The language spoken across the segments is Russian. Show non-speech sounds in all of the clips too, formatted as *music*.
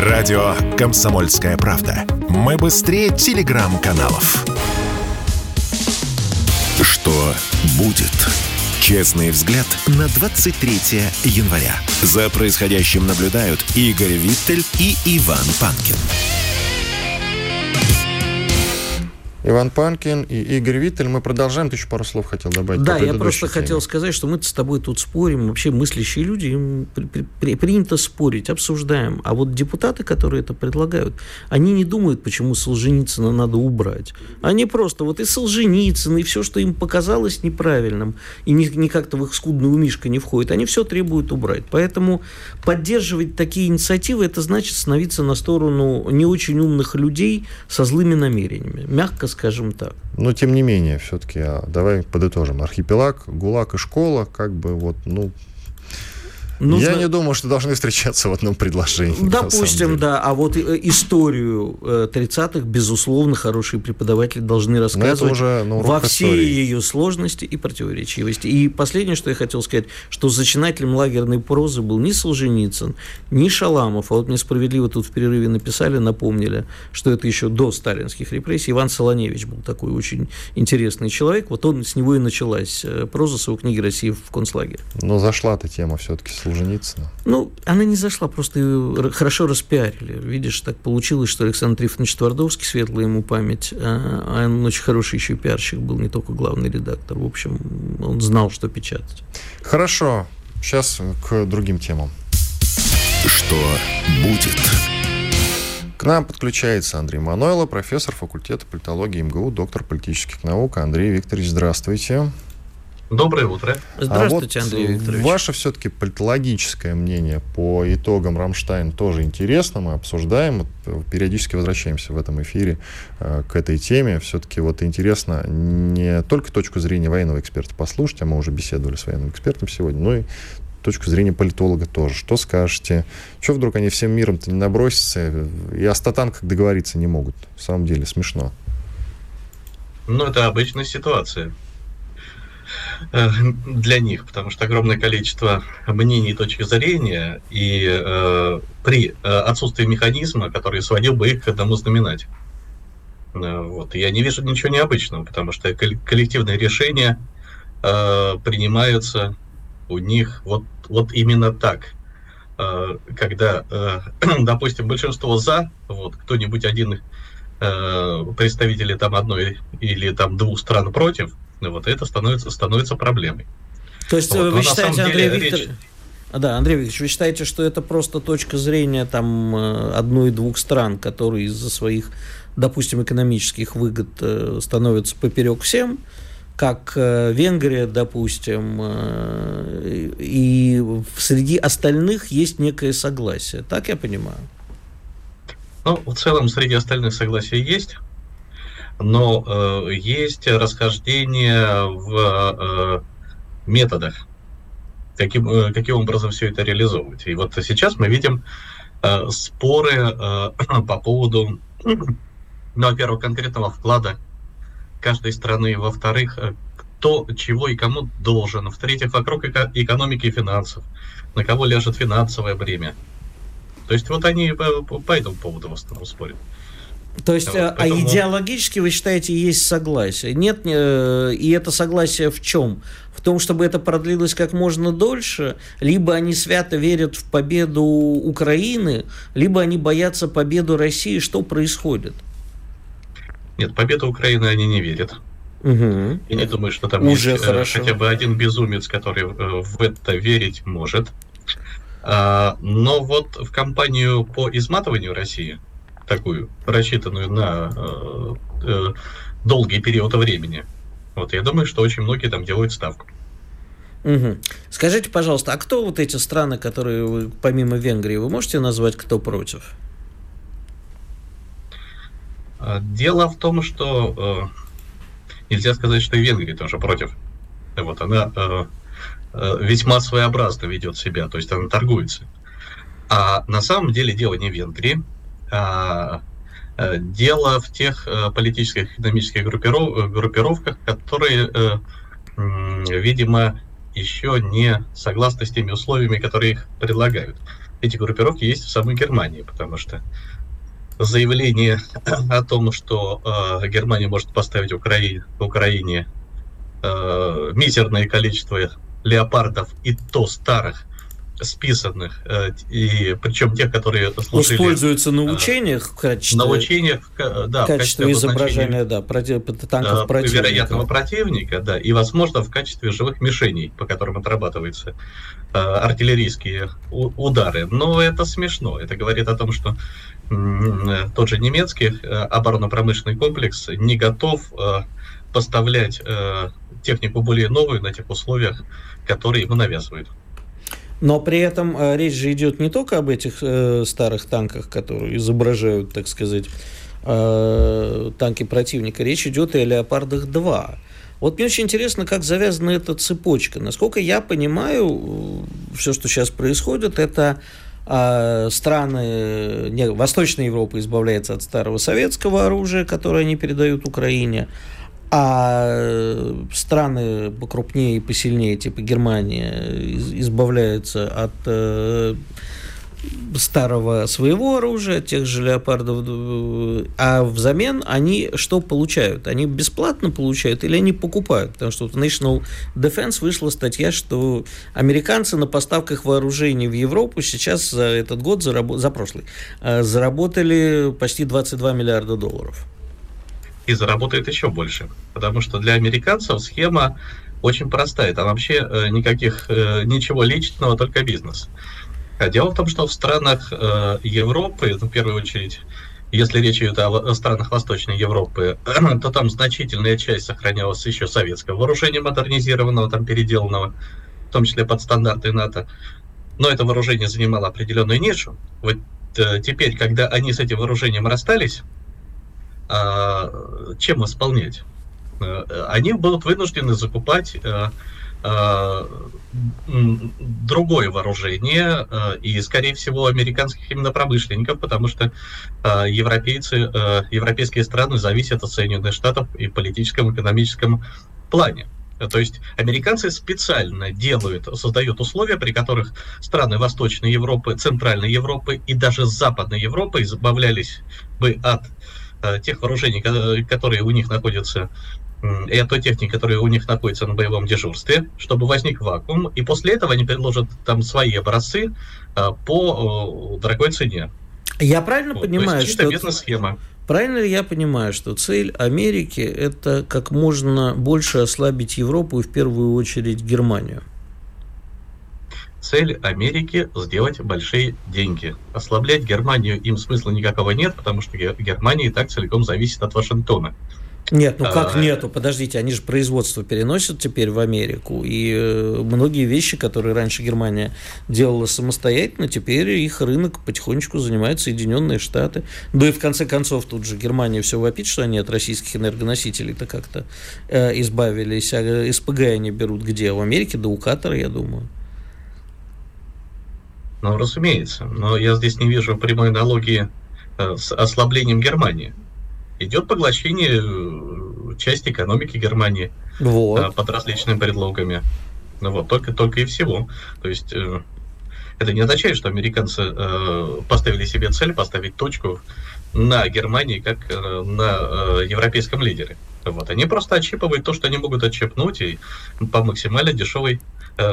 Радио «Комсомольская правда». Мы быстрее телеграм-каналов. Что будет? Честный взгляд на 23 января. За происходящим наблюдают Игорь Виттель и Иван Панкин. Иван Панкин и Игорь Виттель. Мы продолжаем. Ты еще пару слов хотел добавить. Да, я просто теме. хотел сказать, что мы с тобой тут спорим. Вообще мыслящие люди, им при, при, принято спорить, обсуждаем. А вот депутаты, которые это предлагают, они не думают, почему Солженицына надо убрать. Они просто вот и Солженицын, и все, что им показалось неправильным, и ни, ни как-то в их скудную умишка не входит, они все требуют убрать. Поэтому поддерживать такие инициативы, это значит становиться на сторону не очень умных людей со злыми намерениями. Мягко скажем так. Но тем не менее, все-таки, а, давай подытожим. Архипелаг, ГУЛАГ и школа, как бы вот, ну, Нужно... Я не думаю, что должны встречаться в одном предложении. Допустим, да. А вот э, историю 30-х, э, безусловно, хорошие преподаватели должны рассказывать уже во всей истории. ее сложности и противоречивости. И последнее, что я хотел сказать, что зачинателем лагерной прозы был не Солженицын, не Шаламов. А вот мне справедливо тут в перерыве написали, напомнили, что это еще до сталинских репрессий. Иван Солоневич был такой очень интересный человек. Вот он с него и началась э, проза с его книги «Россия в концлагере». Но зашла эта тема все-таки Солженицына? Ну, она не зашла, просто ее хорошо распиарили. Видишь, так получилось, что Александр Трифонович Твардовский, светлая ему память, а, а он очень хороший еще и пиарщик был, не только главный редактор. В общем, он знал, что печатать. Хорошо. Сейчас к другим темам. Что будет? К нам подключается Андрей Манойло, профессор факультета политологии МГУ, доктор политических наук. Андрей Викторович, здравствуйте. Доброе утро. Здравствуйте, а вот Андрей Викторович. Ваше все-таки политологическое мнение по итогам Рамштайн тоже интересно. Мы обсуждаем, периодически возвращаемся в этом эфире э, к этой теме. Все-таки вот интересно не только точку зрения военного эксперта послушать, а мы уже беседовали с военным экспертом сегодня, но и точку зрения политолога тоже. Что скажете? Что вдруг они всем миром-то не набросятся и о статанках договориться не могут? В самом деле смешно. Ну, это обычная ситуация. Э, для них, потому что огромное количество мнений и точек зрения, и э, при э, отсутствии механизма, который сводил бы их к одному знаменателю. Э, вот. Я не вижу ничего необычного, потому что коллективные решения э, принимаются у них вот, вот именно так. Э, когда, э, *clears throat* допустим, большинство за, вот кто-нибудь один э, представители там одной или там двух стран против, вот это становится, становится проблемой. То есть вот. вы Но считаете, Андрей Викторович... Речь... Да, Андрей Викторович, вы считаете, что это просто точка зрения там э, одной-двух стран, которые из-за своих, допустим, экономических выгод э, становятся поперек всем, как э, Венгрия, допустим, и среди остальных есть некое согласие. Так я понимаю? Ну, в целом среди остальных согласие есть но э, есть расхождение в э, методах, каким, э, каким образом все это реализовывать. И вот сейчас мы видим э, споры э, *clears throat* по поводу, *clears throat* ну, во-первых, конкретного вклада каждой страны, во-вторых, э, кто чего и кому должен, в-третьих, вокруг эко- экономики и финансов, на кого ляжет финансовое бремя. То есть вот они по, по этому поводу в основном спорят. То есть, вот, а поэтому... идеологически вы считаете, есть согласие? Нет, э, и это согласие в чем? В том, чтобы это продлилось как можно дольше, либо они свято верят в победу Украины, либо они боятся победу России. Что происходит? Нет, победу Украины они не верят. Угу. Я не думаю, что там Уже есть э, хорошо. хотя бы один безумец, который э, в это верить может. А, но вот в кампанию по изматыванию России – такую, рассчитанную на э, э, долгий период времени. Вот я думаю, что очень многие там делают ставку. Угу. Скажите, пожалуйста, а кто вот эти страны, которые вы, помимо Венгрии, вы можете назвать, кто против? А, дело в том, что э, нельзя сказать, что и Венгрия тоже против. Вот она э, э, весьма своеобразно ведет себя, то есть она торгуется. А на самом деле дело не в Венгрии, дело в тех э, политических экономических группиров, группировках, которые, э, видимо, еще не согласны с теми условиями, которые их предлагают. эти группировки есть в самой Германии, потому что заявление *clears throat* о том, что э, Германия может поставить Украине, Украине э, мизерное количество леопардов и то старых, списанных, э, и причем тех, которые служили... Используются на э, учениях в качестве... На учениях, да, в качестве изображения, да, против, танков противника. Вероятного противника, да, и, возможно, в качестве живых мишеней, по которым отрабатываются артиллерийские удары. Но это смешно. Это говорит о том, что тот же немецкий оборонно-промышленный комплекс не готов поставлять технику более новую на тех условиях, которые ему навязывают. Но при этом э, речь же идет не только об этих э, старых танках, которые изображают, так сказать, э, танки противника. Речь идет и о Леопардах-2. Вот мне очень интересно, как завязана эта цепочка. Насколько я понимаю, все, что сейчас происходит, это э, страны не, Восточной Европы избавляются от старого советского оружия, которое они передают Украине, а страны покрупнее и посильнее, типа Германия, избавляются от э, старого своего оружия, тех же леопардов, а взамен они что получают? Они бесплатно получают или они покупают? Потому что в National Defense вышла статья, что американцы на поставках вооружений в Европу сейчас за этот год, за прошлый, э, заработали почти 22 миллиарда долларов и заработает еще больше. Потому что для американцев схема очень простая. Там вообще э, никаких, э, ничего личного, только бизнес. А дело в том, что в странах э, Европы, ну, в первую очередь, если речь идет о странах Восточной Европы, *clears throat* то там значительная часть сохранялась еще советского вооружения модернизированного, там переделанного, в том числе под стандарты НАТО. Но это вооружение занимало определенную нишу. Вот теперь, когда они с этим вооружением расстались, чем исполнять? Э, они будут вынуждены закупать э, э, другое вооружение и, скорее всего, американских именно промышленников, потому что европейцы, европейские страны зависят от Соединенных Штатов и политическом, экономическом плане. То есть американцы специально делают, создают условия, при которых страны Восточной Европы, Центральной Европы и даже Западной Европы избавлялись бы от Э, тех вооружений, которые у них находятся, и от той техники, которая у них находится на боевом дежурстве, чтобы возник вакуум, и после этого они предложат там свои образцы э, по дорогой цене. Я правильно вот, понимаю, что... бизнес-схема. Правильно ли я понимаю, что цель Америки – это как можно больше ослабить Европу и в первую очередь Германию? Цель Америки – сделать большие деньги. Ослаблять Германию им смысла никакого нет, потому что Германия и так целиком зависит от Вашингтона. Нет, ну как а, нету? Подождите, они же производство переносят теперь в Америку, и э, многие вещи, которые раньше Германия делала самостоятельно, теперь их рынок потихонечку занимают Соединенные Штаты. Да и в конце концов тут же Германия все вопит, что они от российских энергоносителей-то как-то э, избавились, а СПГ они берут где? В Америке, да у Катара, я думаю. Ну, разумеется. Но я здесь не вижу прямой аналогии э, с ослаблением Германии. Идет поглощение э, части экономики Германии вот. Э, под различными предлогами. Ну вот, только, только и всего. То есть это не означает, что американцы поставили себе цель поставить точку на Германии как на европейском лидере. Вот. Они просто отщипывают то, что они могут отщипнуть и по максимально дешевой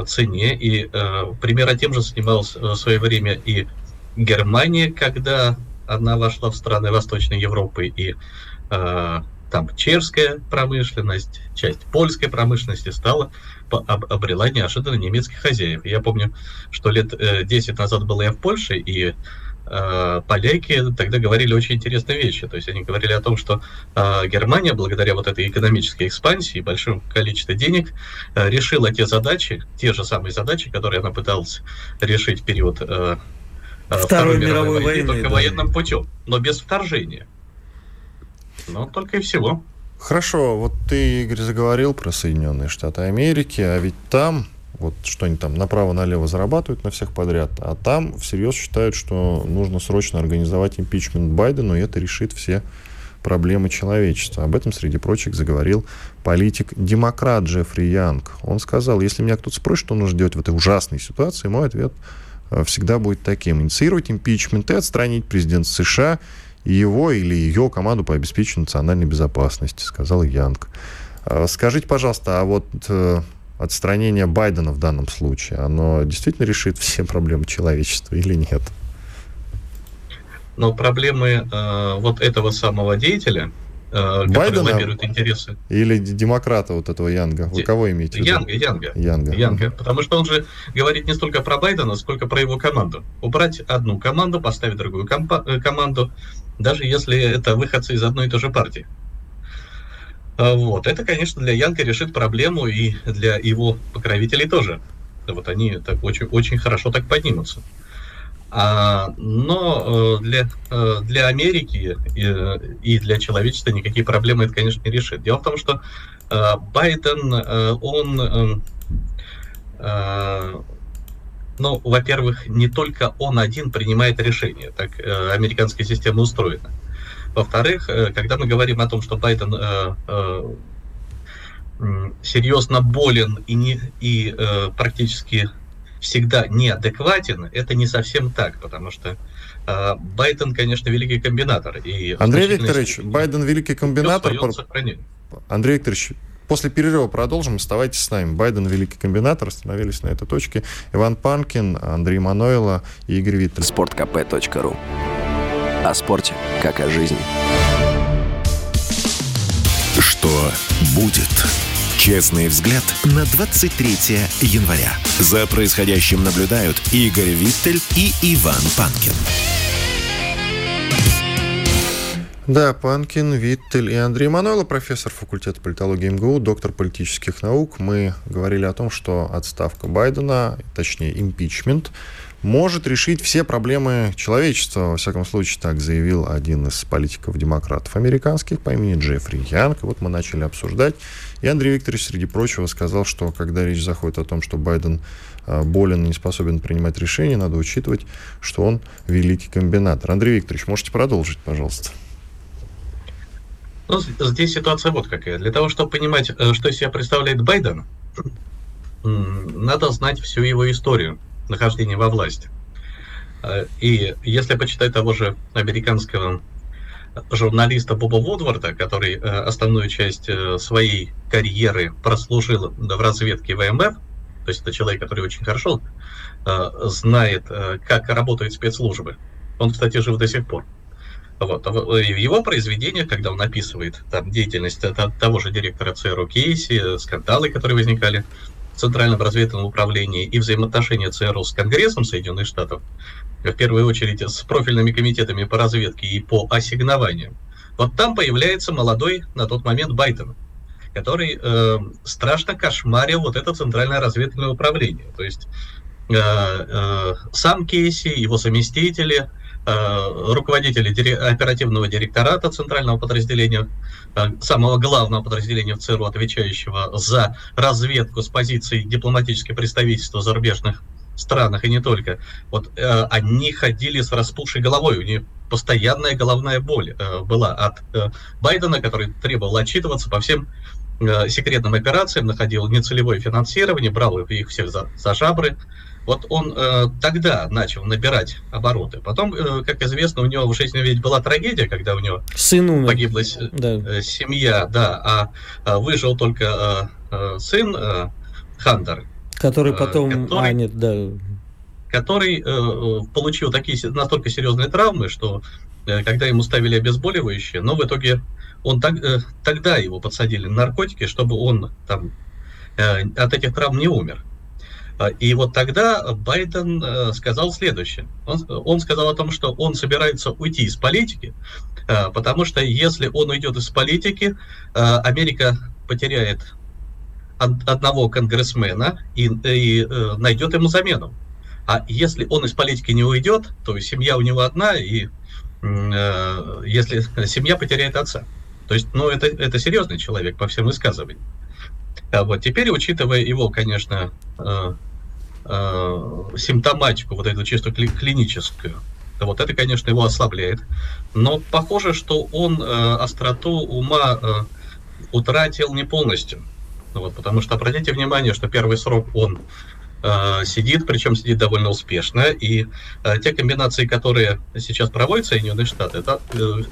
цене. И э, примерно тем же занималась э, в свое время и Германия, когда она вошла в страны Восточной Европы, и э, там чешская промышленность, часть польской промышленности стала об, обрела неожиданно немецких хозяев. Я помню, что лет э, 10 назад был я в Польше, и Э, поляки тогда говорили очень интересные вещи. То есть они говорили о том, что э, Германия, благодаря вот этой экономической экспансии и большому количеству денег, э, решила те задачи, те же самые задачи, которые она пыталась решить в период Второй, Второй мировой, мировой войны, только да. военным путем, но без вторжения. Ну, только и всего. Хорошо, вот ты, Игорь, заговорил про Соединенные Штаты Америки, а ведь там вот что они там направо-налево зарабатывают на всех подряд, а там всерьез считают, что нужно срочно организовать импичмент Байдену, и это решит все проблемы человечества. Об этом, среди прочих, заговорил политик-демократ Джеффри Янг. Он сказал, если меня кто-то спросит, что нужно делать в этой ужасной ситуации, мой ответ всегда будет таким. Инициировать импичмент и отстранить президента США и его или ее команду по обеспечению национальной безопасности, сказал Янг. Скажите, пожалуйста, а вот отстранение Байдена в данном случае, оно действительно решит все проблемы человечества или нет? Но проблемы э, вот этого самого деятеля, э, который лоббирует интересы. Или демократа вот этого Янга. Вы кого имеете? Янга, Янга. Янга. Янга. Потому что он же говорит не столько про Байдена, сколько про его команду. Убрать одну команду, поставить другую компа- э, команду, даже если это выходцы из одной и той же партии. А, вот. Это, конечно, для Янка решит проблему и для его покровителей тоже. Вот они так очень, очень хорошо так поднимутся. А, но э, для, э, для Америки и, и для человечества никакие проблемы это, конечно, не решит. Дело в том, что э, Байден, он, ну, во-первых, не только он один принимает решения, так американская система устроена. Во-вторых, э, когда мы говорим о том, что Байден э, э, серьезно болен и, не, и э, практически всегда неадекватен, это не совсем так, потому что э, Байден, конечно, великий комбинатор. И Андрей Викторович, Байден великий комбинатор. Андрей Викторович, После перерыва продолжим. Оставайтесь с нами. Байден великий комбинатор. Остановились на этой точке. Иван Панкин, Андрей Мануэла и Игорь Виттель. Спорткп.ру о спорте, как о жизни. Что будет? Честный взгляд на 23 января. За происходящим наблюдают Игорь Виттель и Иван Панкин. Да, Панкин, Виттель и Андрей Манойло, профессор факультета политологии МГУ, доктор политических наук. Мы говорили о том, что отставка Байдена, точнее импичмент, может решить все проблемы человечества. Во всяком случае, так заявил один из политиков-демократов американских по имени Джеффри Янг. вот мы начали обсуждать. И Андрей Викторович, среди прочего, сказал, что когда речь заходит о том, что Байден а, болен и не способен принимать решения, надо учитывать, что он великий комбинатор. Андрей Викторович, можете продолжить, пожалуйста. Ну, здесь ситуация вот какая. Для того, чтобы понимать, э, что из себя представляет Байден, надо знать всю его историю нахождения во власти. Э, и если почитать того же американского журналиста Боба Вудварда, который э, основную часть э, своей карьеры прослужил в разведке ВМФ, то есть это человек, который очень хорошо знает, как работают спецслужбы. Он, кстати, жив до сих пор. Вот. А в его произведениях, когда он описывает там, деятельность того же директора ЦРУ Кейси, скандалы, которые возникали, Центральном разведывательном управлении и взаимоотношения ЦРУ с Конгрессом Соединенных Штатов, в первую очередь с профильными комитетами по разведке и по ассигнованиям, вот там появляется молодой на тот момент Байден, который э, страшно кошмарил вот это Центральное разведывательное управление. То есть э, э, сам Кейси, его заместители, Э, руководителя оперативного директората центрального подразделения, э, самого главного подразделения в ЦРУ, отвечающего за разведку с позиции дипломатического представительства зарубежных странах и не только. Вот э, они ходили с распухшей головой, у них постоянная головная боль э, была от э, Байдена, который требовал отчитываться по всем э, секретным операциям, находил нецелевое финансирование, брал их всех за, за жабры, вот он э, тогда начал набирать обороты. Потом, э, как известно, у него в жизни ведь была трагедия, когда у него сын умер. погибла э, да. семья, да, а, а выжил только э, э, сын э, Хантер. Который э, потом... Который, а, нет, да. Который э, получил такие настолько серьезные травмы, что э, когда ему ставили обезболивающие, но в итоге он так, э, тогда его подсадили на наркотики, чтобы он там э, от этих травм не умер. А, и вот тогда Байден э, сказал следующее. Он, он сказал о том, что он собирается уйти из политики, э, потому что если он уйдет из политики, э, Америка потеряет одного конгрессмена и, и найдет ему замену. А если он из политики не уйдет, то семья у него одна, и если семья потеряет отца. То есть, ну, это, это серьезный человек по всем высказываниям. А вот теперь, учитывая его, конечно, э, симптоматику, вот эту чисто кли- клиническую, вот это, конечно, его ослабляет. Но похоже, что он э, остроту ума э, утратил не полностью. Вот, потому что обратите внимание, что первый срок он э, э, сидит, причем сидит довольно успешно. И э, те комбинации, которые сейчас проводят Соединенные Штаты, это, э, э,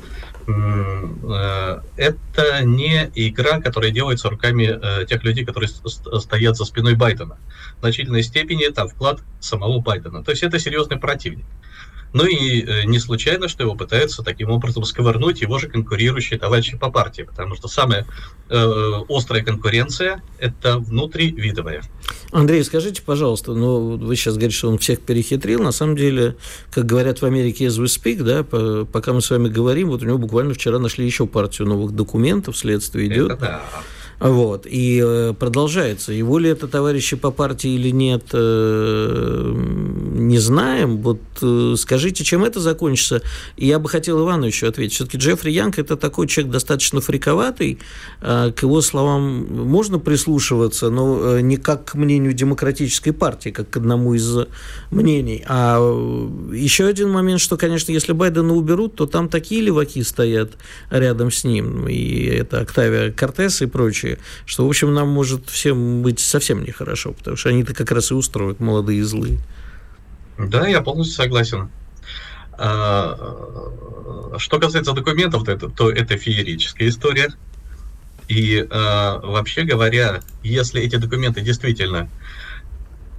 это не игра, которая делается руками э, тех людей, которые стоят за спиной Байдена. В значительной степени там вклад самого Байдена. То есть это серьезный противник. Ну и э, не случайно, что его пытаются таким образом сковырнуть его же конкурирующие товарищи по партии, потому что самая э, острая конкуренция – это внутривидовая. Андрей, скажите, пожалуйста, ну, вы сейчас говорите, что он всех перехитрил. На самом деле, как говорят в Америке as we speak, да, по, пока мы с вами говорим, вот у него буквально вчера нашли еще партию новых документов, следствие идет. Это да. Вот. И э, продолжается. Его ли это товарищи по партии или нет, э, не знаем. Вот э, скажите, чем это закончится? И я бы хотел еще ответить. Все-таки Джеффри Янг – это такой человек достаточно фриковатый. К его словам можно прислушиваться, но не как к мнению демократической партии, как к одному из мнений. А еще один момент, что, конечно, если Байдена уберут, то там такие леваки стоят рядом с ним. И это Октавия Кортес и прочее что, в общем, нам может всем быть совсем нехорошо, потому что они-то как раз и устроят молодые и злые. Да, я полностью согласен. А, что касается документов, то это, то это феерическая история. И а, вообще говоря, если эти документы действительно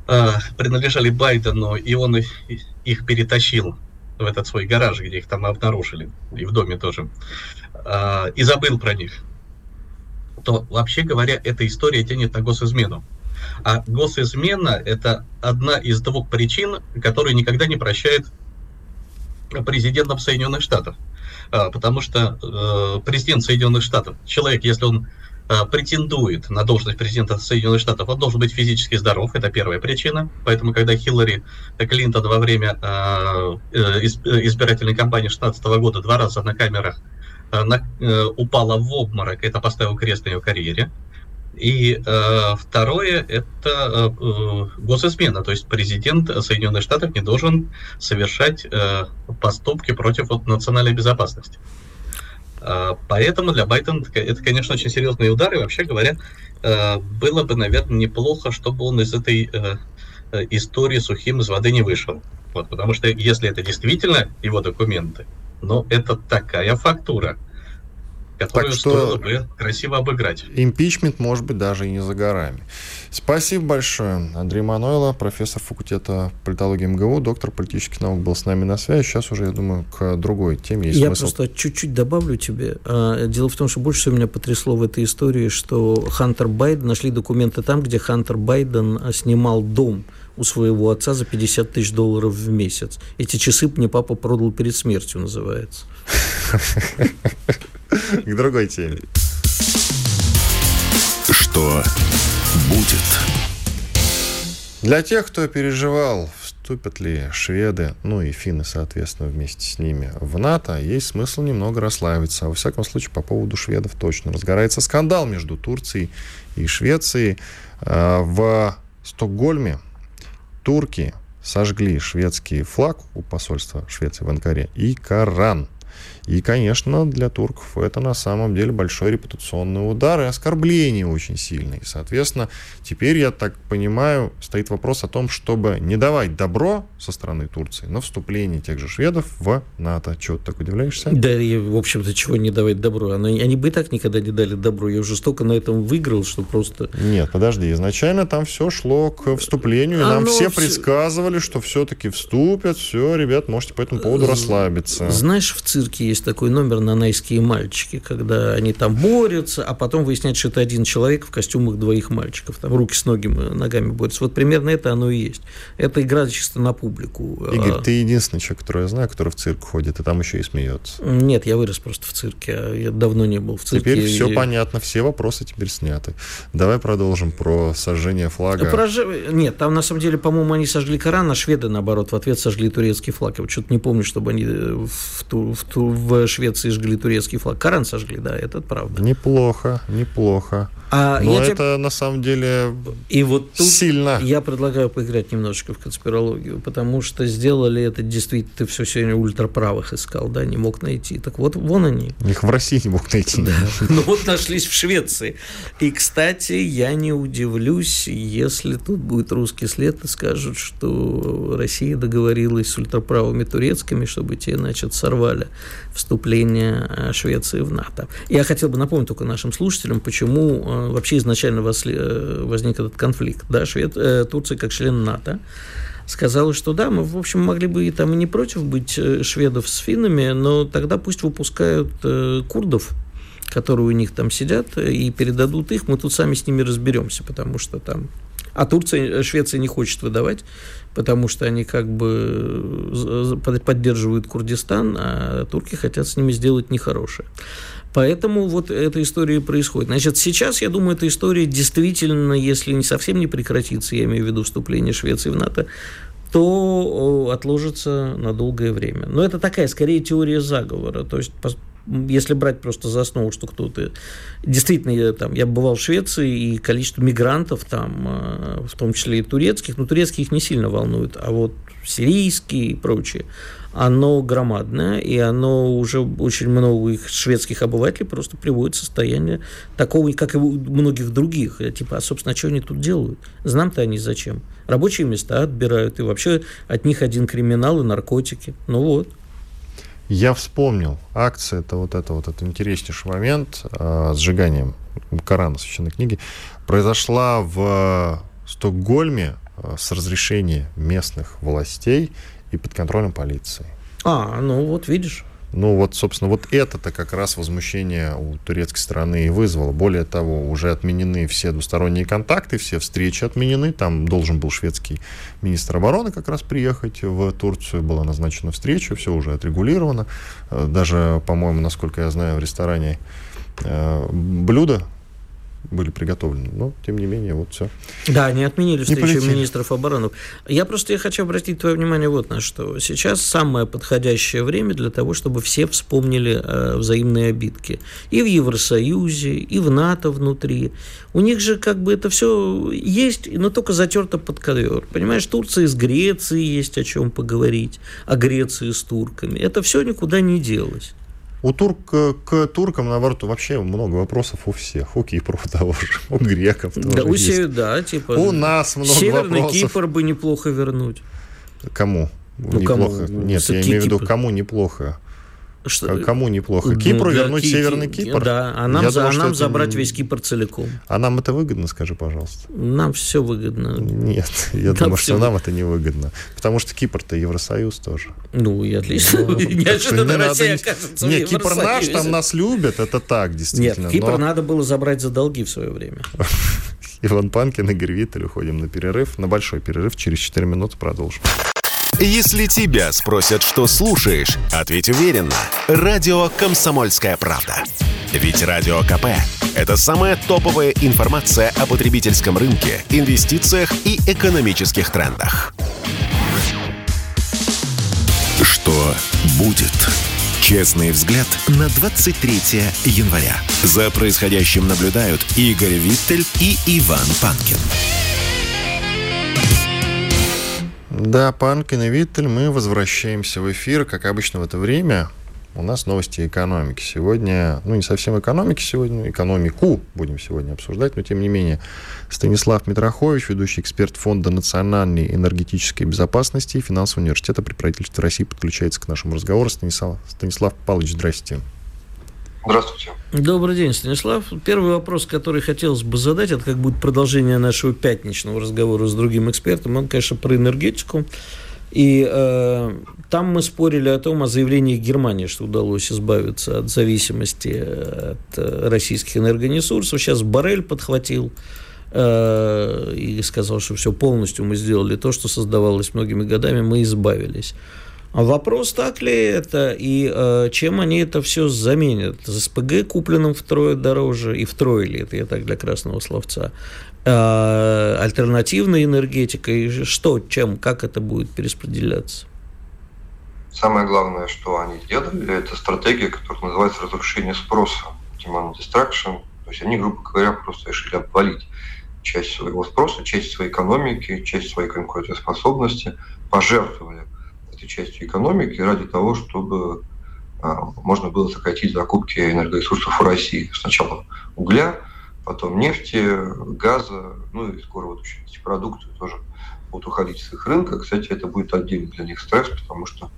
а, принадлежали Байдену, и он их перетащил в этот свой гараж, где их там обнаружили, и в доме тоже, и забыл про них, то, вообще говоря, эта история тянет на госизмену. А госизмена – это одна из двух причин, которые никогда не прощает президентом Соединенных Штатов. А, потому что э, президент Соединенных Штатов, человек, если он э, претендует на должность президента Соединенных Штатов, он должен быть физически здоров, это первая причина. Поэтому, когда Хиллари Клинтон во время э, избирательной кампании 2016 года два раза на камерах Э, на, э, упала в обморок, это поставил крест на ее карьере. И э, второе – это э, госизмена, то есть президент Соединенных Штатов не должен совершать э, поступки против вот, национальной безопасности. Э, поэтому для Байдена это, конечно, очень серьезный удар, и вообще говоря, э, было бы, наверное, неплохо, чтобы он из этой э, э истории сухим из воды не вышел. Вот, потому что если это действительно его документы, но это такая фактура, которую так что стоило бы красиво обыграть. Импичмент может быть даже и не за горами. Спасибо большое. Андрей Манойло, профессор факультета политологии МГУ, доктор политических наук, был с нами на связи. Сейчас уже, я думаю, к другой теме есть Я смысл. просто чуть-чуть добавлю тебе. А, дело в том, что больше всего меня потрясло в этой истории, что Хантер Байден, нашли документы там, где Хантер Байден снимал дом у своего отца за 50 тысяч долларов в месяц. Эти часы мне папа продал перед смертью, называется. К другой теме. Что будет? Для тех, кто переживал, вступят ли шведы, ну и финны, соответственно, вместе с ними в НАТО, есть смысл немного расслабиться. А во всяком случае, по поводу шведов точно. Разгорается скандал между Турцией и Швецией. А, в Стокгольме турки сожгли шведский флаг у посольства Швеции в Анкаре и Коран. И, конечно, для турков это на самом деле большой репутационный удар и оскорбление очень сильное. И, соответственно, теперь, я так понимаю, стоит вопрос о том, чтобы не давать добро со стороны Турции на вступление тех же шведов в НАТО. Чего ты так удивляешься? Да, и, в общем-то, чего не давать добро? Они, они бы и так никогда не дали добро. Я уже столько на этом выиграл, что просто... Нет, подожди. Изначально там все шло к вступлению, и нам все, все предсказывали, что все-таки вступят. Все, ребят, можете по этому поводу расслабиться. Знаешь, в цирке есть такой номер «Нанайские мальчики», когда они там борются, а потом выясняется, что это один человек в костюмах двоих мальчиков. Там руки с ноги, ногами борются. Вот примерно это оно и есть. Это игра чисто на публику. Игорь, а, ты единственный человек, который я знаю, который в цирк ходит, и там еще и смеется. Нет, я вырос просто в цирке. А я давно не был в цирке. Теперь все понятно, все вопросы теперь сняты. Давай продолжим про сожжение флага. Про... Нет, там на самом деле, по-моему, они сожгли Коран, а шведы, наоборот, в ответ сожгли турецкий флаг. Я вот что-то не помню, чтобы они в, ту, в, в Швеции жгли турецкий флаг. Коран сожгли, да, это правда. Неплохо, неплохо. А Но это тебе... на самом деле и вот тут сильно. Я предлагаю поиграть немножечко в конспирологию, потому что сделали это действительно, ты все сегодня ультраправых искал, да, не мог найти. Так вот, вон они. Их в России не мог найти. Да. Ну вот нашлись в Швеции. И, кстати, я не удивлюсь, если тут будет русский след и скажут, что Россия договорилась с ультраправыми турецкими, чтобы те, значит, сорвали вступление э, Швеции в НАТО. Я хотел бы напомнить только нашим слушателям, почему э, вообще изначально э, возник этот конфликт. Да, Швед, Турция как член НАТО сказала, что да, мы, в общем, могли бы и там и не против быть шведов с финнами, но тогда пусть выпускают курдов, которые у них там сидят, и передадут их, мы тут сами с ними разберемся, потому что там... А Турция, Швеция не хочет выдавать, потому что они как бы поддерживают Курдистан, а турки хотят с ними сделать нехорошее. Поэтому вот эта история происходит. Значит, сейчас, я думаю, эта история действительно, если не совсем не прекратится, я имею в виду вступление Швеции в НАТО, то отложится на долгое время. Но это такая, скорее, теория заговора. То есть, если брать просто за основу, что кто-то... Действительно, я, там, я бывал в Швеции, и количество мигрантов там, э, в том числе и турецких, но турецкие их не сильно волнуют, а вот сирийские и прочие, оно громадное, и оно уже очень много их шведских обывателей просто приводит в состояние такого, как и у многих других. Типа, а, собственно, а что они тут делают? Знам-то они зачем? Рабочие места отбирают, и вообще от них один криминал и наркотики. Ну вот. Я вспомнил акция, это вот это вот это интереснейший момент э, сжиганием Корана, священной книги, произошла в Стокгольме э, с разрешения местных властей и под контролем полиции. А, ну вот видишь. Ну вот, собственно, вот это-то как раз возмущение у турецкой стороны и вызвало. Более того, уже отменены все двусторонние контакты, все встречи отменены. Там должен был шведский министр обороны как раз приехать в Турцию. Была назначена встреча, все уже отрегулировано. Э, даже, по-моему, насколько я знаю, в ресторане э, блюдо были приготовлены. Но, тем не менее, вот все. Да, они отменили встречу министров обороны. Я просто я хочу обратить твое внимание вот на что. Сейчас самое подходящее время для того, чтобы все вспомнили э, взаимные обидки. И в Евросоюзе, и в НАТО внутри. У них же как бы это все есть, но только затерто под ковер. Понимаешь, Турция с Грецией есть о чем поговорить, о Греции с турками. Это все никуда не делось. У турк, к туркам, наоборот, вообще много вопросов у всех. У Кипров того же, *laughs* у греков тоже да, у есть. Север, да, типа... У нас много Северный вопросов. Кипр бы неплохо вернуть. Кому? Ну, неплохо. кому? Нет, я имею в виду, кому неплохо. Что? Кому неплохо? Кипру да, вернуть ки- Северный Кипр? Да, а нам, за, думал, а нам забрать это... весь Кипр целиком. А нам это выгодно, скажи, пожалуйста? Нам все выгодно. Нет, *laughs* я нам думаю, что нам это не выгодно. Потому что Кипр-то Евросоюз тоже. Ну, и отлично. Ну, *laughs* Неожиданно Россия окажется Нет, Кипр наш, там нас любят, это так, действительно. Нет, Кипр надо было забрать за долги в свое время. *laughs* Иван Панкин, Игорь Виттель, уходим на перерыв, на большой перерыв, через 4 минуты продолжим. Если тебя спросят, что слушаешь, ответь уверенно. Радио «Комсомольская правда». Ведь Радио КП – это самая топовая информация о потребительском рынке, инвестициях и экономических трендах. Что будет? Честный взгляд на 23 января. За происходящим наблюдают Игорь Виттель и Иван Панкин. Да, Панкин и Виттель, мы возвращаемся в эфир. Как обычно в это время у нас новости экономики. Сегодня, ну не совсем экономики сегодня, экономику будем сегодня обсуждать, но тем не менее Станислав Митрохович, ведущий эксперт Фонда национальной энергетической безопасности и финансового университета при правительстве России подключается к нашему разговору. Станислав, Станислав Павлович, здрасте. Здравствуйте. Добрый день, Станислав. Первый вопрос, который хотелось бы задать, это как будет продолжение нашего пятничного разговора с другим экспертом. Он, конечно, про энергетику. И э, там мы спорили о том, о заявлении Германии, что удалось избавиться от зависимости от э, российских энергоресурсов. Сейчас Барель подхватил э, и сказал, что все полностью мы сделали то, что создавалось многими годами, мы избавились. А вопрос, так ли это и э, чем они это все заменят? С СПГ купленным втрое дороже, и втрое ли это, я так для красного словца, э, альтернативной энергетикой, что, чем, как это будет перераспределяться? Самое главное, что они сделали, это стратегия, которая называется разрушение спроса, demand destruction. То есть они, грубо говоря, просто решили обвалить часть своего спроса, часть своей экономики, часть своей конкурентоспособности, пожертвовали этой частью экономики ради того, чтобы а, можно было сократить закупки энергоресурсов у России. Сначала угля, потом нефти, газа, ну и скоро вот еще эти продукты тоже будут уходить с их рынка. Кстати, это будет отдельный для них стресс, потому что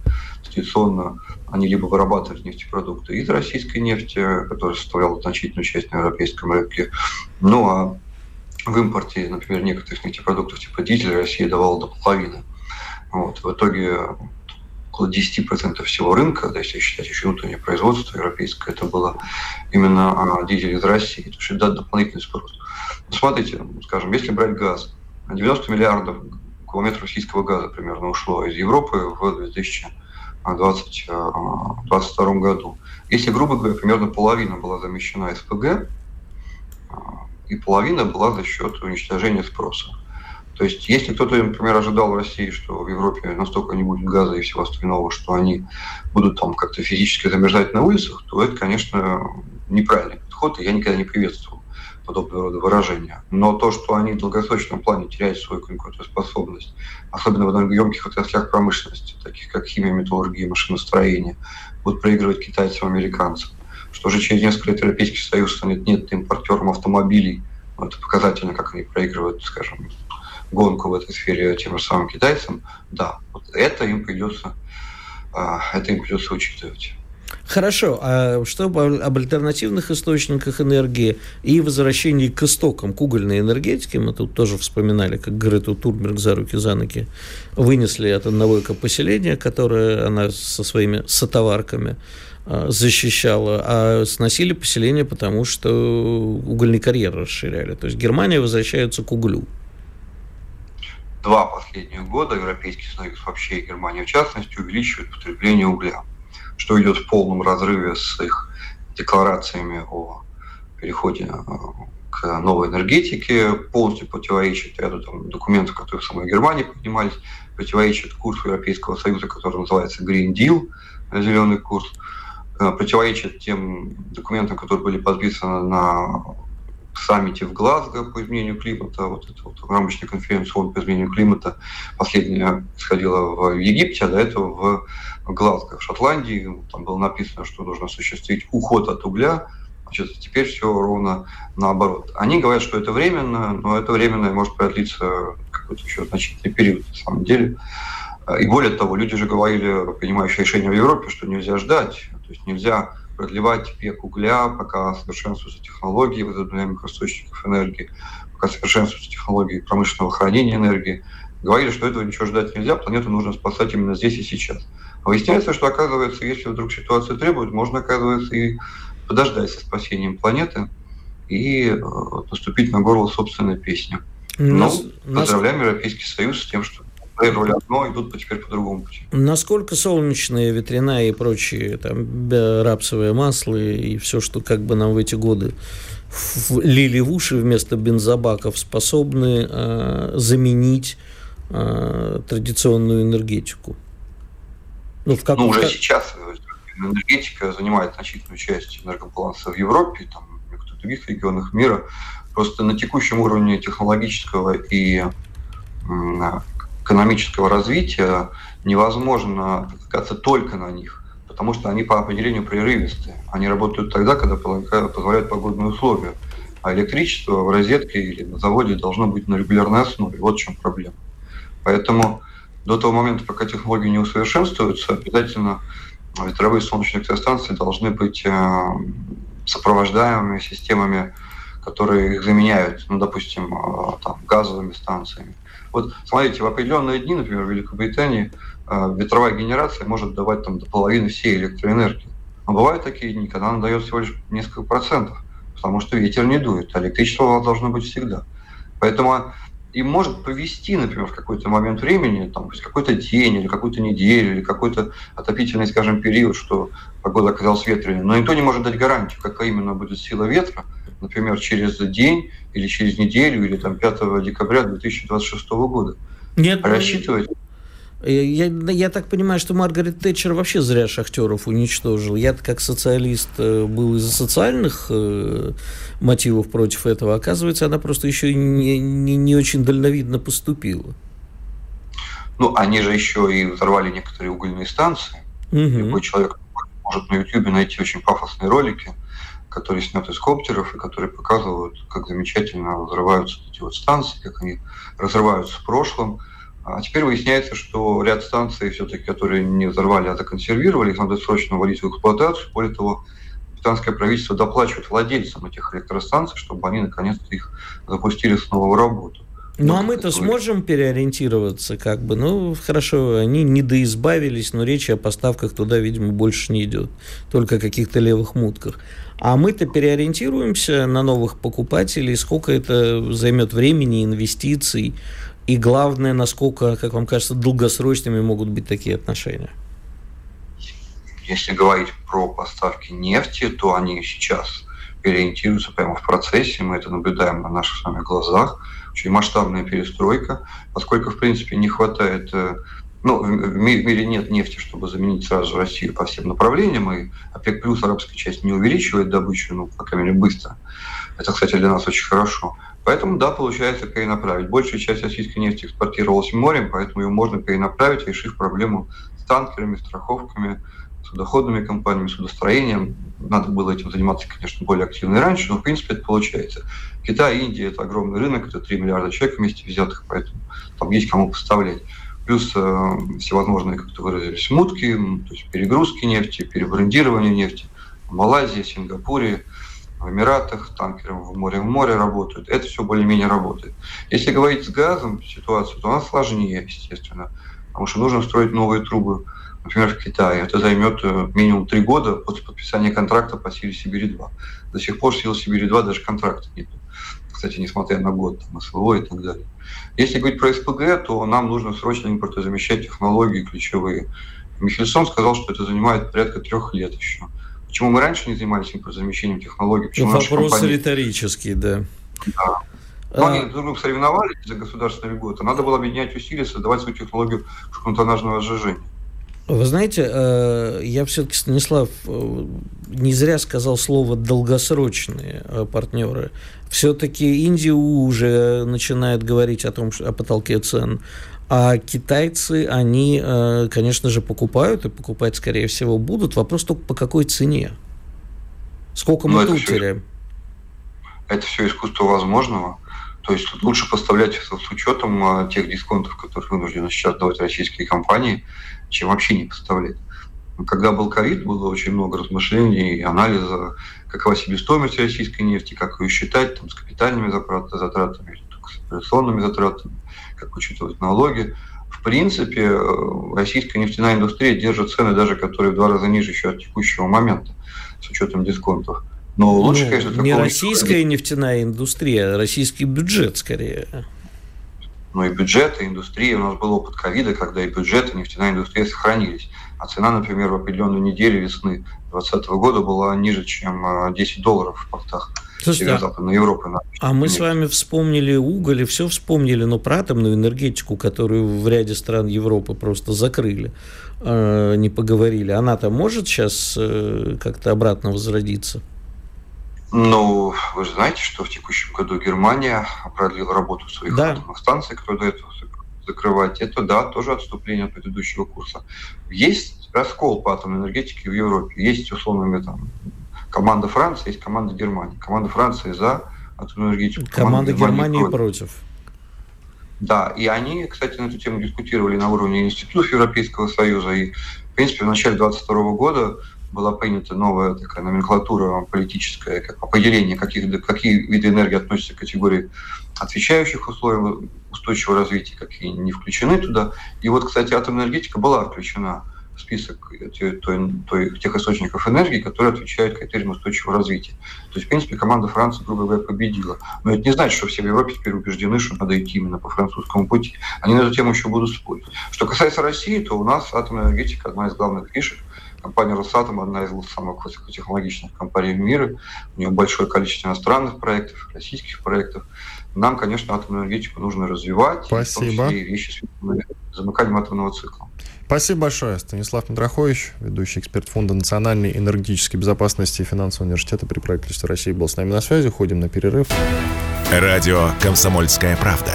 традиционно они либо вырабатывали нефтепродукты из российской нефти, которая составляла значительную часть на европейском рынке, ну а в импорте, например, некоторых нефтепродуктов типа дизеля Россия давала до половины. Вот. В итоге около 10% всего рынка, да, если считать еще внутреннее производство европейское, это было именно а, дизель из России, то есть это дополнительный спрос. Ну, смотрите, скажем, если брать газ, 90 миллиардов кубометров российского газа примерно ушло из Европы в 2022 а, году. Если, грубо говоря, примерно половина была замещена СПГ, а, и половина была за счет уничтожения спроса. То есть, если кто-то, например, ожидал в России, что в Европе настолько не будет газа и всего остального, что они будут там как-то физически замерзать на улицах, то это, конечно, неправильный подход, и я никогда не приветствовал подобного рода выражения. Но то, что они в долгосрочном плане теряют свою конкурентоспособность, особенно в энергоемких отраслях промышленности, таких как химия, металлургия, машиностроение, будут проигрывать китайцам, американцам, что же через несколько лет Европейский Союз станет нет импортером автомобилей, это показательно, как они проигрывают, скажем, гонку в этой сфере тем же самым китайцам, да, вот это им придется, а, это им придется учитывать. Хорошо, а что об альтернативных источниках энергии и возвращении к истокам, к угольной энергетике, мы тут тоже вспоминали, как Грету Турберг за руки за ноги вынесли от одного поселения, которое она со своими сотоварками а, защищала, а сносили поселение, потому что угольный карьер расширяли. То есть Германия возвращается к углю два последних года Европейский Союз вообще и Германия в частности увеличивает потребление угля, что идет в полном разрыве с их декларациями о переходе э, к новой энергетике, полностью противоречит ряду там, документов, которые в самой Германии поднимались, противоречит курсу Европейского Союза, который называется Green Deal, зеленый курс, э, противоречит тем документам, которые были подписаны на саммите в Глазго по изменению климата, вот эта вот рамочная конференция по изменению климата, последняя сходила в Египте, а до этого в Глазго, в Шотландии. Там было написано, что нужно осуществить уход от угля, Значит, теперь все ровно наоборот. Они говорят, что это временно, но это временно может продлиться какой-то еще значительный период на самом деле. И более того, люди же говорили, принимающие решения в Европе, что нельзя ждать, то есть нельзя продлевать век угля, пока совершенствуются технологии возобновляемых источников энергии, пока совершенствуются технологии промышленного хранения энергии. Говорили, что этого ничего ждать нельзя, планету нужно спасать именно здесь и сейчас. А выясняется, что, оказывается, если вдруг ситуация требует, можно, оказывается, и подождать со спасением планеты и э, наступить на горло собственной песни. Нас, ну, поздравляем нас... Европейский Союз с тем, что проигрывали одно, идут теперь по другому пути. Насколько солнечные, ветряная и прочие там рапсовые масла и все, что как бы нам в эти годы лили в уши вместо бензобаков, способны э, заменить э, традиционную энергетику? Ну, в как... ну, уже сейчас э, энергетика занимает значительную часть энергобаланса в Европе, там, в некоторых других регионах мира. Просто на текущем уровне технологического и экономического развития невозможно отвлекаться только на них, потому что они по определению прерывистые. Они работают тогда, когда позволяют погодные условия. А электричество в розетке или на заводе должно быть на регулярной основе. Вот в чем проблема. Поэтому до того момента, пока технологии не усовершенствуются, обязательно ветровые солнечные электростанции должны быть э, сопровождаемыми системами, которые их заменяют, ну, допустим, э, там, газовыми станциями. Вот смотрите, в определенные дни, например, в Великобритании э, ветровая генерация может давать там до половины всей электроэнергии. Но бывают такие дни, когда она дает всего лишь несколько процентов, потому что ветер не дует, а электричество должно быть всегда. Поэтому им может повести, например, в какой-то момент времени, там, какой-то день или какую-то неделю, или какой-то отопительный, скажем, период, что погода оказалась ветреной. Но никто не может дать гарантию, какая именно будет сила ветра, например, через день или через неделю, или там 5 декабря 2026 года. Нет, рассчитывать Я, я так понимаю, что Маргарет Тэтчер вообще зря шахтеров уничтожил. Я как социалист э, был из-за социальных э, мотивов против этого. Оказывается, она просто еще не, не, не очень дальновидно поступила. Ну, они же еще и взорвали некоторые угольные станции. Угу. Любой человек может на YouTube найти очень пафосные ролики, которые сняты с коптеров и которые показывают, как замечательно взрываются эти вот станции, как они разрываются в прошлом. А теперь выясняется, что ряд станций, все-таки, которые не взорвали, а законсервировали, их надо срочно вводить в эксплуатацию. Более того, британское правительство доплачивает владельцам этих электростанций, чтобы они наконец-то их запустили снова в работу. Ну, а мы-то сможем переориентироваться, как бы. Ну, хорошо, они не доизбавились, но речи о поставках туда, видимо, больше не идет. Только о каких-то левых мутках. А мы-то переориентируемся на новых покупателей, сколько это займет времени, инвестиций, и главное, насколько, как вам кажется, долгосрочными могут быть такие отношения. Если говорить про поставки нефти, то они сейчас переориентируются прямо в процессе, мы это наблюдаем на наших с вами глазах – очень масштабная перестройка, поскольку, в принципе, не хватает э, ну, в мире нет нефти, чтобы заменить сразу Россию по всем направлениям, и ОПЕК плюс арабская часть не увеличивает добычу, ну, по крайней мере, быстро. Это, кстати, для нас очень хорошо. Поэтому, да, получается перенаправить. Большая часть российской нефти экспортировалась морем, поэтому ее можно перенаправить, решив проблему с танкерами, страховками, судоходными компаниями, судостроением. Надо было этим заниматься, конечно, более активно и раньше, но, в принципе, это получается. Китай, Индия – это огромный рынок, это 3 миллиарда человек вместе взятых, поэтому там есть кому поставлять. Плюс э, всевозможные, как то выразились, мутки, то есть перегрузки нефти, перебрендирование нефти. В Малайзии, Сингапуре, в Эмиратах, танкеры в море в море работают. Это все более-менее работает. Если говорить с газом ситуацию, то она сложнее, естественно, потому что нужно строить новые трубы например, в Китае. Это займет э, минимум три года после подписания контракта по силе Сибири-2. До сих пор сила Сибири-2 даже контракта нет. Кстати, несмотря на год, там, СВО и так далее. Если говорить про СПГ, то нам нужно срочно импортозамещать технологии ключевые. Михельсон сказал, что это занимает порядка трех лет еще. Почему мы раньше не занимались импортозамещением технологий? Почему Вопрос компании... риторический, да. Да. Но а... они друг другом соревновались за государственные льготы. Надо было объединять усилия, создавать свою технологию шконтонажного сжижения. Вы знаете, э, я все-таки, Станислав, э, не зря сказал слово «долгосрочные э, партнеры». Все-таки Индия уже начинает говорить о том, о потолке цен, а китайцы, они, конечно же, покупают и покупать, скорее всего, будут. Вопрос только по какой цене. Сколько мы Но тут теряем? Это все искусство возможного. То есть лучше поставлять с учетом тех дисконтов, которые вынуждены сейчас давать российские компании – чем вообще не поставлять. Когда был ковид, было очень много размышлений и анализа, какова себестоимость российской нефти, как ее считать там, с капитальными затратами, с операционными затратами, как учитывать налоги. В принципе, э, российская нефтяная индустрия держит цены даже, которые в два раза ниже еще от текущего момента, с учетом дисконтов. Но лучше, ну, конечно, не российская нефтяная индустрия, а российский бюджет скорее но и бюджет, и индустрия. У нас был опыт ковида, когда и бюджет, и нефтяная индустрия сохранились. А цена, например, в определенную неделю весны 2020 года была ниже, чем 10 э, долларов в портах. Слушайте, а Западной Европы. А мы с вами вспомнили уголь и все вспомнили, но про атомную энергетику, которую в ряде стран Европы просто закрыли, э, не поговорили. Она-то может сейчас э, как-то обратно возродиться? Ну, вы же знаете, что в текущем году Германия продлила работу своих да. атомных станций, которые до этого закрывать. Это, да, тоже отступление от предыдущего курса. Есть раскол по атомной энергетике в Европе. Есть, условно, там, команда Франции, есть команда Германии. Команда Франции за атомную энергетику. Команда, команда Германии, Германии против. Да, и они, кстати, на эту тему дискутировали на уровне институтов Европейского Союза. И, в принципе, в начале 2022 года была принята новая такая номенклатура политическая, как определение, каких, какие виды энергии относятся к категории отвечающих условиям устойчивого развития, какие не включены туда. И вот, кстати, атомная энергетика была включена список той, той, тех источников энергии, которые отвечают критериям устойчивого развития. То есть, в принципе, команда Франции, грубо говоря, победила. Но это не значит, что все в Европе теперь убеждены, что надо идти именно по французскому пути. Они на эту тему еще будут спорить. Что касается России, то у нас атомная энергетика одна из главных фишек, Компания «Росатом» одна из самых высокотехнологичных компаний в мире. У нее большое количество иностранных проектов, российских проектов. Нам, конечно, атомную энергетику нужно развивать. Спасибо. В том числе и вещи с замыканием атомного цикла. Спасибо большое. Станислав Митрохович, ведущий эксперт Фонда национальной энергетической безопасности и финансового университета при правительстве России, был с нами на связи. Уходим на перерыв. Радио «Комсомольская правда».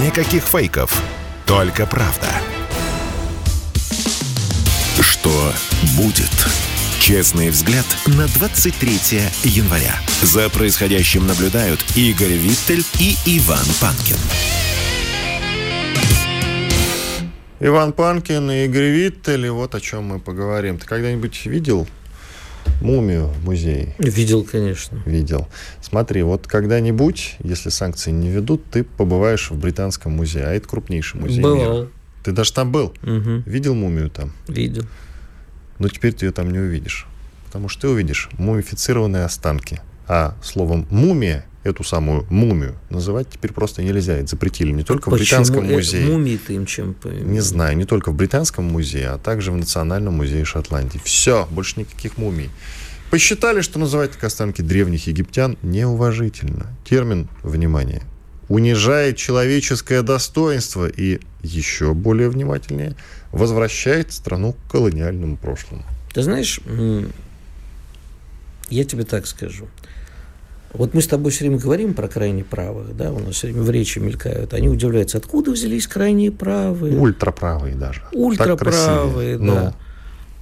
Никаких фейков, только правда. Что будет? Честный взгляд на 23 января. За происходящим наблюдают Игорь Виттель и Иван Панкин. Иван Панкин и Игорь Виттель, и вот о чем мы поговорим. Ты когда-нибудь видел мумию в музее? Видел, конечно. Видел. Смотри, вот когда-нибудь, если санкции не ведут, ты побываешь в Британском музее, а это крупнейший музей Бывал. мира. Ты даже там был? Угу. Видел мумию там? Видел. Но теперь ты ее там не увидишь. Потому что ты увидишь мумифицированные останки. А словом «мумия» эту самую мумию называть теперь просто нельзя. Это запретили не только в Британском Почему? Музее. Мумии-то им чем Не знаю, не только в Британском музее, а также в Национальном музее Шотландии. Все, больше никаких мумий. Посчитали, что называть так останки древних египтян неуважительно. Термин, внимание, унижает человеческое достоинство и, еще более внимательнее, возвращает страну к колониальному прошлому. Ты знаешь, я тебе так скажу. Вот мы с тобой все время говорим про крайне правых, да, у нас все время в речи мелькают. Они удивляются, откуда взялись крайние правые, Ультраправые даже. Ультраправые, красивее. Ну, да.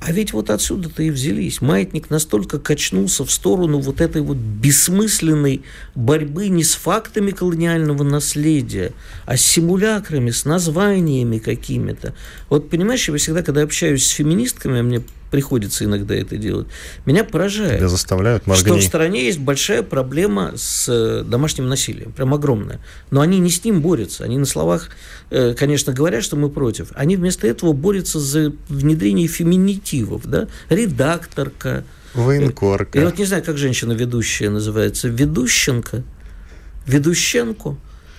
А ведь вот отсюда-то и взялись. Маятник настолько качнулся в сторону вот этой вот бессмысленной борьбы не с фактами колониального наследия, а с симулякрами, с названиями какими-то. Вот понимаешь, я всегда, когда общаюсь с феминистками, а мне приходится иногда это делать, меня поражает. Тебя заставляют Что в стране есть большая проблема с э, домашним насилием, прям огромная. Но они не с ним борются. Они на словах, э, конечно, говорят, что мы против. Они вместо этого борются за внедрение феминитивов, да? Редакторка. Военкорка. Я вот не знаю, как женщина-ведущая называется. Ведущенко?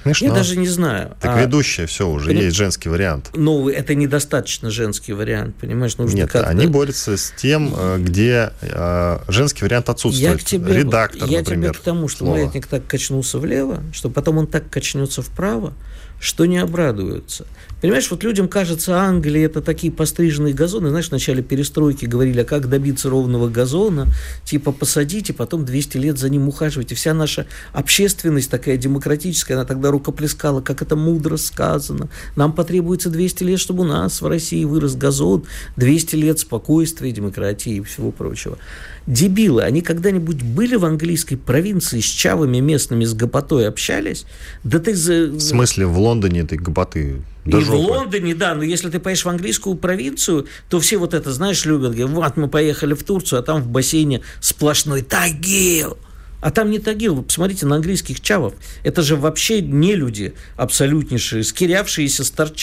Смешно. Я даже не знаю. Так А, ведущая, все, уже Поним- есть женский вариант. Ну, это недостаточно женский вариант, понимаешь? Нужно Нет, как-то... они борются с тем, э, где э, женский вариант Я отсутствует. к тебе, Редактор, я например. тебе к тому, что слово. маятник так качнулся влево, что потом он так качнется вправо, что не обрадуются. Понимаешь, вот людям кажется, Англия это такие постриженные газоны. Знаешь, в начале перестройки говорили, а как добиться ровного газона, типа посадите, потом 200 лет за ним ухаживать. И вся наша общественность такая демократическая, она тогда рукоплескала, как это мудро сказано. Нам потребуется 200 лет, чтобы у нас в России вырос газон, 200 лет спокойствия, демократии и всего прочего. Дебилы, они когда-нибудь были в английской провинции с чавами местными, с гопотой общались? Да ты. В смысле, в Лондоне этой гопоты И до в жопы. Лондоне, да, но если ты поедешь в английскую провинцию, то все вот это, знаешь, любят. Говорят, вот мы поехали в Турцию, а там в бассейне сплошной тагил. А там не тагил. Вы посмотрите на английских чавов. Это же вообще не люди абсолютнейшие, скирявшиеся, С оружием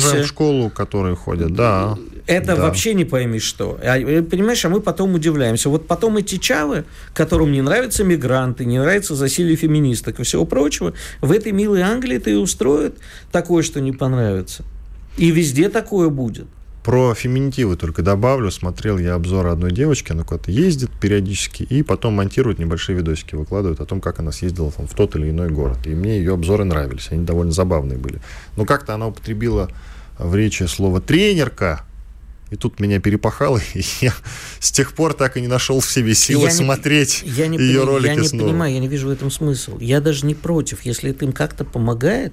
сторчавшиеся. в школу, которые ходят, да. Это Да. вообще не пойми что. А, э, понимаешь, а мы потом удивляемся. Вот потом эти чавы, которым не нравятся мигранты, не нравится засилие феминисток и всего прочего, в этой милой Англии-то и устроят такое, что не понравится. И везде такое будет. Про феминитивы только добавлю. Смотрел я обзор одной девочки, она куда-то ездит периодически, и потом монтирует небольшие видосики, выкладывает о том, как она съездила там, в тот или иной город. И мне ее обзоры нравились, они довольно забавные были. Но как-то она употребила в речи слово «тренерка», и тут меня перепахало, *laughs* и я с тех пор так и не нашел в себе силы Я не- смотреть Я не, ее пони- ролики я не снова. понимаю, я не вижу в этом смысл. Я даже не против. Если это им как-то помогает,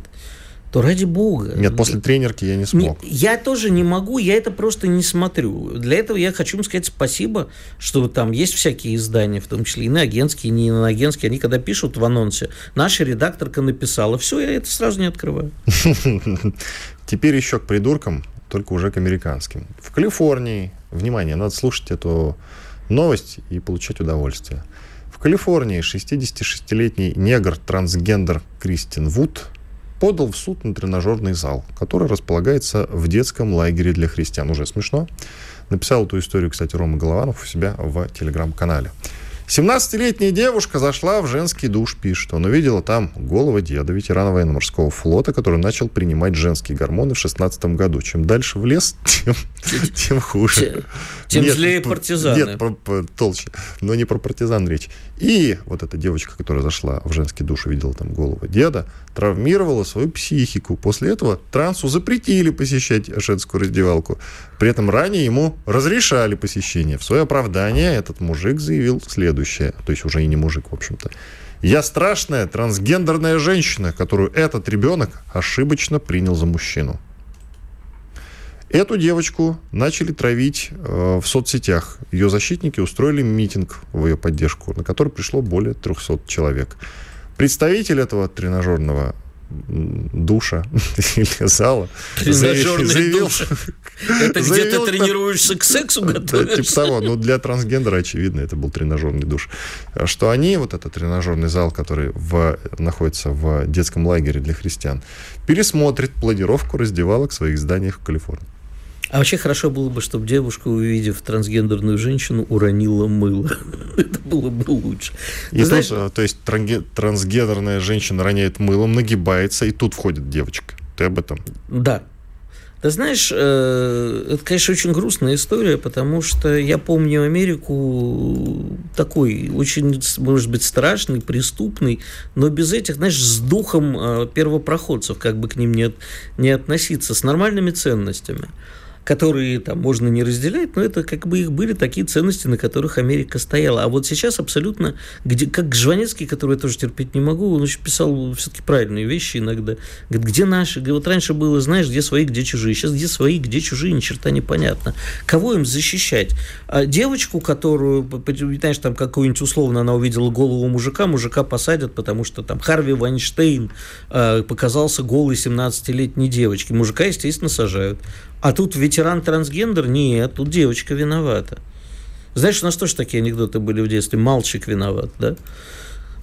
то ради бога. Нет, после тренерки я не Не- смог. я тоже не могу, я это просто не смотрю. Для этого я хочу им сказать спасибо, что там есть всякие издания, в том числе иноагентские, не иноагентские. Они когда пишут в анонсе, наша редакторка написала, все, я это сразу не открываю. *laughs* Теперь еще к придуркам, только уже к американским. В Калифорнии, внимание, надо слушать эту новость и получать удовольствие. В Калифорнии 66-летний негр-трансгендер Кристин Вуд подал в суд на тренажерный зал, который располагается в детском лагере для христиан. Уже смешно. Написал эту историю, кстати, Рома Голованов у себя в телеграм-канале. 17-летняя девушка зашла в женский душ, пишет. Он увидела там голого деда, ветерана военно-морского флота, который начал принимать женские гормоны в 16 году. Чем дальше в лес, *laughs* тем, тем хуже. Тем нет, злее партизаны. Нет, про, про, толще. Но не про партизан речь. И вот эта девочка, которая зашла в женский душ, увидела там голову деда, травмировала свою психику. После этого трансу запретили посещать женскую раздевалку. При этом ранее ему разрешали посещение. В свое оправдание этот мужик заявил следующее. То есть уже и не мужик, в общем-то. Я страшная трансгендерная женщина, которую этот ребенок ошибочно принял за мужчину. Эту девочку начали травить э, в соцсетях. Ее защитники устроили митинг в ее поддержку, на который пришло более 300 человек. Представитель этого тренажерного душа *laughs* или зала. Тренажерный заявил, душ. Это где ты тренируешься к сексу готовишься? Типа того. Ну, для трансгендера, очевидно, это был тренажерный душ. Что они, вот этот тренажерный зал, который в, находится в детском лагере для христиан, пересмотрит планировку раздевалок в своих зданиях в Калифорнии. А вообще хорошо было бы, чтобы девушка, увидев трансгендерную женщину, уронила мыло. *laughs* Это было бы лучше. И знаешь... тоже, то есть трансгендерная женщина роняет мылом, нагибается, и тут входит девочка. Ты об этом? Да. Ты знаешь, э, это, конечно, очень грустная история, потому что я помню Америку такой, очень, может быть, страшный, преступный, но без этих, знаешь, с духом э, первопроходцев, как бы к ним не, не относиться, с нормальными ценностями которые там можно не разделять, но это как бы их были такие ценности, на которых Америка стояла. А вот сейчас абсолютно, где, как Жванецкий, который я тоже терпеть не могу, он еще писал все-таки правильные вещи иногда. Говорит, где наши? Вот раньше было, знаешь, где свои, где чужие. Сейчас где свои, где чужие, ни черта непонятно. Кого им защищать? А девочку, которую, знаешь, там какую-нибудь условно она увидела голову мужика, мужика посадят, потому что там Харви Вайнштейн э, показался голой 17-летней девочке. Мужика, естественно, сажают. А тут ветеран-трансгендер? Нет, тут девочка виновата. Знаешь, у нас тоже такие анекдоты были в детстве. Мальчик виноват, да?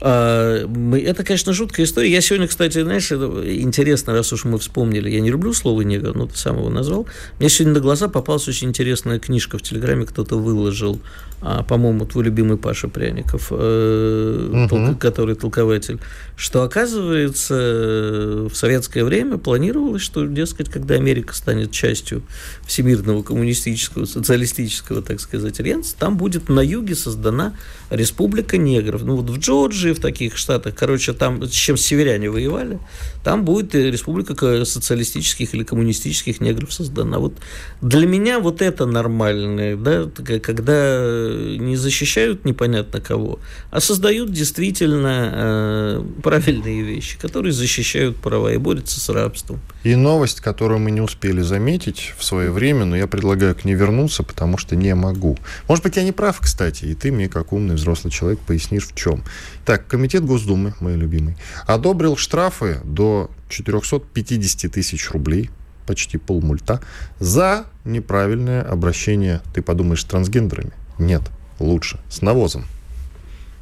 А, это, конечно, жуткая история. Я сегодня, кстати, знаешь, интересно, раз уж мы вспомнили, я не люблю слово негр, но ты сам его назвал. Мне сегодня на глаза попалась очень интересная книжка в Телеграме, кто-то выложил, а, по-моему, твой любимый Паша Пряников, угу. который толкователь, что, оказывается, в советское время планировалось, что, дескать, когда Америка станет частью всемирного коммунистического, социалистического, так сказать, альянса, там будет на юге создана республика негров. Ну, вот в Джорджии, В таких штатах, короче, там, с чем северяне воевали, там будет республика социалистических или коммунистических негров создана. Вот для меня вот это нормально, да, когда не защищают непонятно кого, а создают действительно э, правильные вещи, которые защищают права и борются с рабством. И новость, которую мы не успели заметить в свое время, но я предлагаю к ней вернуться, потому что не могу. Может быть, я не прав, кстати, и ты мне, как умный взрослый человек, пояснишь, в чем. Так, Комитет Госдумы, мой любимый, одобрил штрафы до 450 тысяч рублей, почти полмульта, за неправильное обращение, ты подумаешь, с трансгендерами? Нет, лучше, с навозом.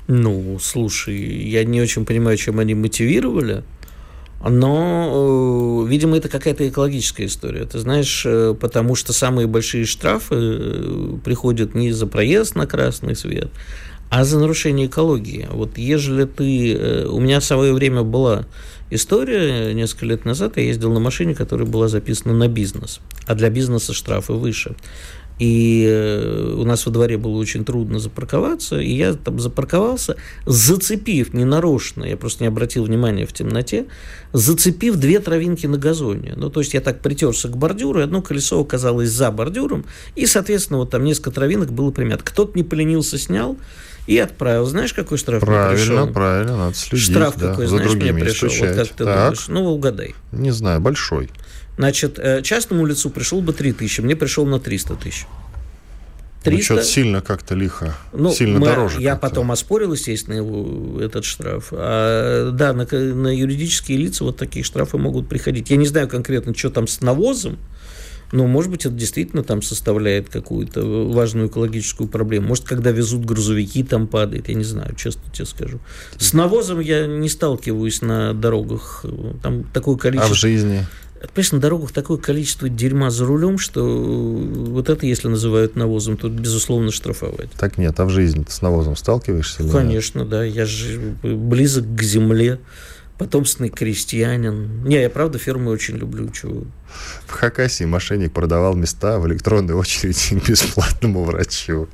Ну, слушай, я не очень понимаю, чем они мотивировали, но, э, видимо, это какая-то экологическая история. Ты знаешь, э, потому что самые большие штрафы э, приходят не за проезд на красный свет, а за нарушение экологии. Вот ежели ты... Э, у меня в свое время была история, несколько лет назад я ездил на машине, которая была записана на бизнес, а для бизнеса штрафы выше. И э, у нас во дворе было очень трудно запарковаться, и я там запарковался, зацепив ненарочно, я просто не обратил внимания в темноте, зацепив две травинки на газоне. Ну, то есть я так притерся к бордюру, и одно колесо оказалось за бордюром, и, соответственно, вот там несколько травинок было примят. Кто-то не поленился, снял, и отправил. Знаешь, какой штраф правильно, мне пришел? Правильно, надо следить. Штраф да, какой, знаешь, мне пришел? Вот как ты так. думаешь? Ну, угадай. Не знаю, большой. Значит, э, частному лицу пришел бы 3 тысячи, мне пришел на 300 тысяч. 300. Ну, что-то сильно как-то лихо, ну, сильно мы, дороже. Я потом оспорил, естественно, его, этот штраф. А, да, на, на юридические лица вот такие штрафы могут приходить. Я не знаю конкретно, что там с навозом, но, может быть, это действительно там составляет какую-то важную экологическую проблему. Может, когда везут грузовики, там падает. Я не знаю, честно тебе скажу. С навозом я не сталкиваюсь на дорогах. Там такое количество... А в жизни? Понимаешь, на дорогах такое количество дерьма за рулем, что вот это, если называют навозом, то, безусловно, штрафовать. Так нет, а в жизни ты с навозом сталкиваешься? Конечно, да. Я же близок к земле, потомственный крестьянин. Не, я правда фермы очень люблю. Чего. В Хакасии мошенник продавал места в электронной очереди *laughs* бесплатному врачу.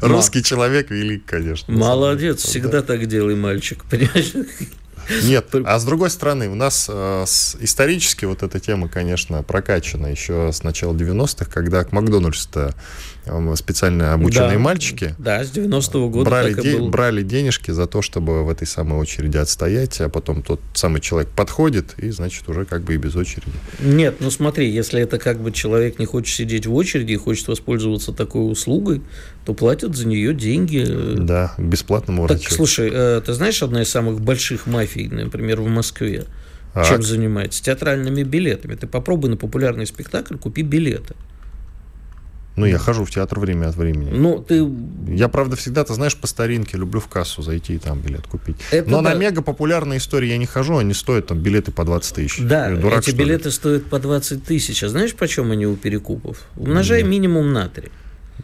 Русский человек велик, конечно. Молодец, всегда так делай, мальчик. Понимаешь? Нет, а с другой стороны, у нас э, с, исторически вот эта тема, конечно, прокачана еще с начала 90-х, когда к Макдональдс-то э, специально обученные да, мальчики да, с 90-го года брали, де- брали денежки за то, чтобы в этой самой очереди отстоять, а потом тот самый человек подходит и, значит, уже как бы и без очереди. Нет, ну смотри, если это как бы человек не хочет сидеть в очереди и хочет воспользоваться такой услугой, то платят за нее деньги. Да, бесплатному врачу. Так, слушай, э, ты знаешь, одна из самых больших мафий, например, в Москве, а? чем занимается? Театральными билетами. Ты попробуй на популярный спектакль, купи билеты. Ну, я хожу в театр время от времени. Ну, ты... Я, правда, всегда, ты знаешь, по старинке люблю в кассу зайти и там билет купить. Это Но да. на мега популярные истории я не хожу, они стоят там билеты по 20 тысяч. Да, дурак, эти билеты ли? стоят по 20 тысяч. А знаешь, почем они у перекупов? Умножай Нет. минимум на 3.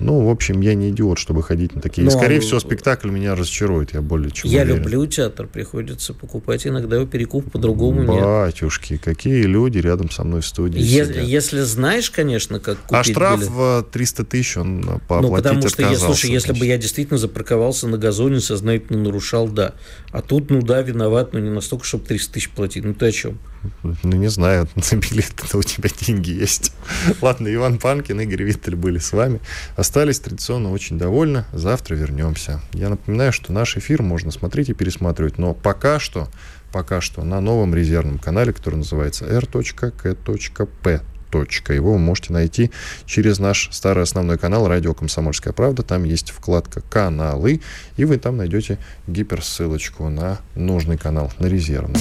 Ну, в общем, я не идиот, чтобы ходить на такие. Но... Ну, Скорее а всего, спектакль меня разочарует, я более чем Я уверен. люблю театр, приходится покупать иногда его перекуп по-другому Батюшки, нет. какие люди рядом со мной в студии е- сидят. Если знаешь, конечно, как купить А штраф билет. в 300 тысяч он пооплатить Ну, потому что, я, слушай, если бы я действительно запарковался на газоне, сознательно нарушал, да. А тут, ну да, виноват, но не настолько, чтобы 300 тысяч платить. Ну, ты о чем? Ну, не знаю, *laughs* на билеты у тебя деньги есть. Ладно, Иван Панкин, Игорь Виттель были с вами. Остались традиционно очень довольны. Завтра вернемся. Я напоминаю, что наш эфир можно смотреть и пересматривать, но пока что, пока что на новом резервном канале, который называется r.k.p его вы можете найти через наш старый основной канал «Радио Комсомольская правда». Там есть вкладка «Каналы», и вы там найдете гиперссылочку на нужный канал, на резервный.